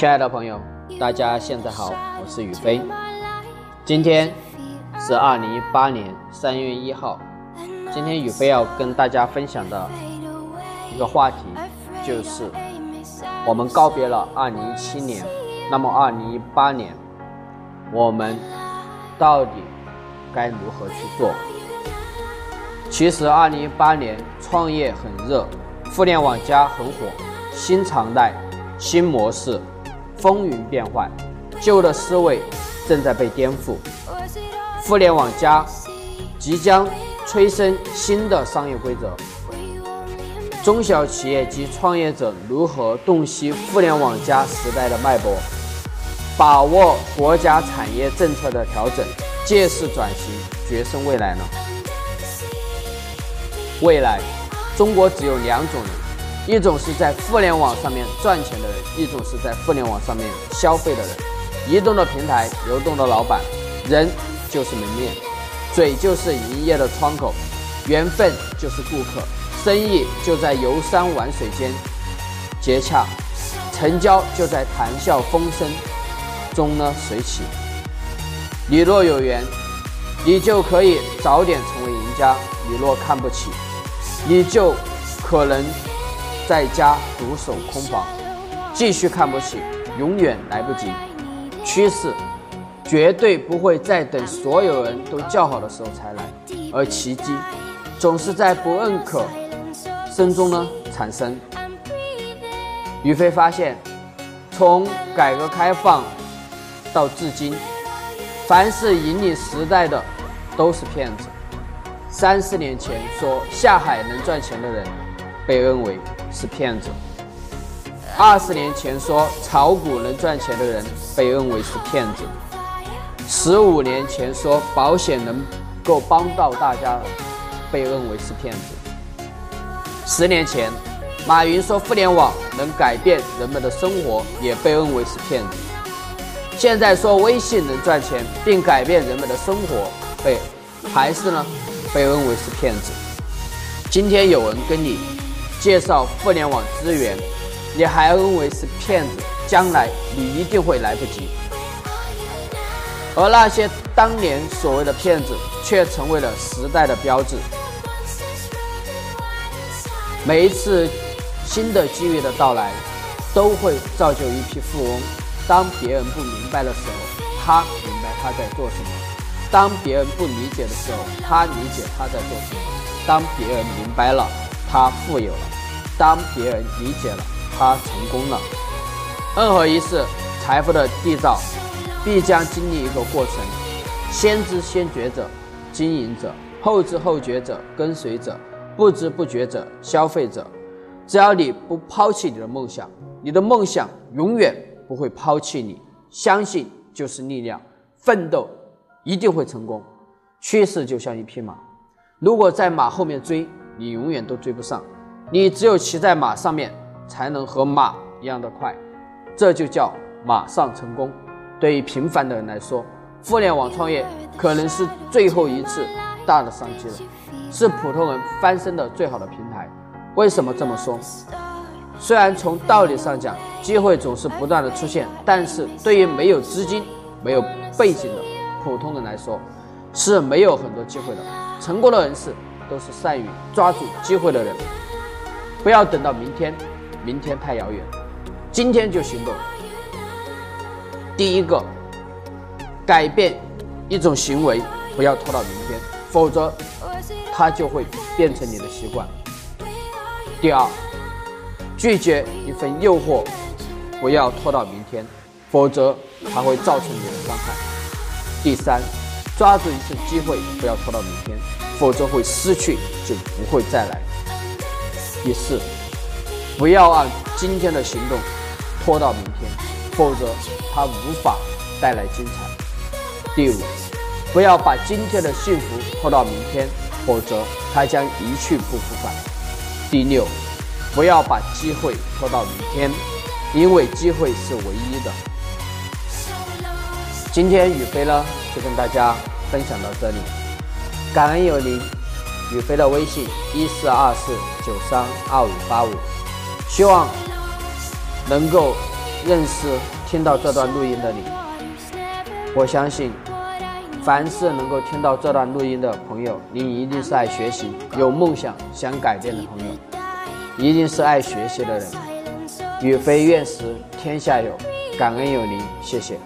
亲爱的朋友，大家现在好，我是宇飞。今天是二零一八年三月一号。今天宇飞要跟大家分享的一个话题，就是我们告别了二零一七年，那么二零一八年，我们到底该如何去做？其实二零一八年创业很热，互联网加很火，新常态、新模式。风云变幻，旧的思维正在被颠覆。互联网加即将催生新的商业规则。中小企业及创业者如何洞悉互联网加时代的脉搏，把握国家产业政策的调整，借势转型，决胜未来呢？未来，中国只有两种人。一种是在互联网上面赚钱的人，一种是在互联网上面消费的人。移动的平台，流动的老板，人就是门面，嘴就是营业的窗口，缘分就是顾客，生意就在游山玩水间接洽，成交就在谈笑风生中呢随起。你若有缘，你就可以早点成为赢家；你若看不起，你就可能。在家独守空房，继续看不起，永远来不及。趋势绝对不会再等所有人都叫好的时候才来，而奇迹总是在不认可声中呢产生。于飞发现，从改革开放到至今，凡是引领时代的都是骗子。三四年前说下海能赚钱的人，被认为。是骗子。二十年前说炒股能赚钱的人被认为是骗子；十五年前说保险能够帮到大家，被认为是骗子；十年前，马云说互联网能改变人们的生活，也被认为是骗子；现在说微信能赚钱并改变人们的生活，被还是呢被认为是骗子。今天有人跟你。介绍互联网资源，你还认为是骗子？将来你一定会来不及。而那些当年所谓的骗子，却成为了时代的标志。每一次新的机遇的到来，都会造就一批富翁。当别人不明白的时候，他明白他在做什么；当别人不理解的时候，他理解他在做什么；当别人明白了。他富有了，当别人理解了，他成功了。任何一次财富的缔造，必将经历一个过程：先知先觉者、经营者；后知后觉者、跟随者；不知不觉者、消费者。只要你不抛弃你的梦想，你的梦想永远不会抛弃你。相信就是力量，奋斗一定会成功。趋势就像一匹马，如果在马后面追。你永远都追不上，你只有骑在马上面，才能和马一样的快，这就叫马上成功。对于平凡的人来说，互联网创业可能是最后一次大的商机了，是普通人翻身的最好的平台。为什么这么说？虽然从道理上讲，机会总是不断的出现，但是对于没有资金、没有背景的普通人来说，是没有很多机会的。成功的人士。都是善于抓住机会的人，不要等到明天，明天太遥远，今天就行动。第一个，改变一种行为，不要拖到明天，否则它就会变成你的习惯。第二，拒绝一份诱惑，不要拖到明天，否则它会造成你的伤害。第三，抓住一次机会，不要拖到明天。否则会失去，就不会再来。第四，不要按今天的行动拖到明天，否则它无法带来精彩。第五，不要把今天的幸福拖到明天，否则它将一去不复返。第六，不要把机会拖到明天，因为机会是唯一的。今天宇飞呢，就跟大家分享到这里。感恩有您，宇飞的微信一四二四九三二五八五，希望能够认识听到这段录音的你。我相信，凡是能够听到这段录音的朋友，你一定是爱学习、有梦想、想改变的朋友，一定是爱学习的人。宇飞愿识天下有，感恩有您，谢谢。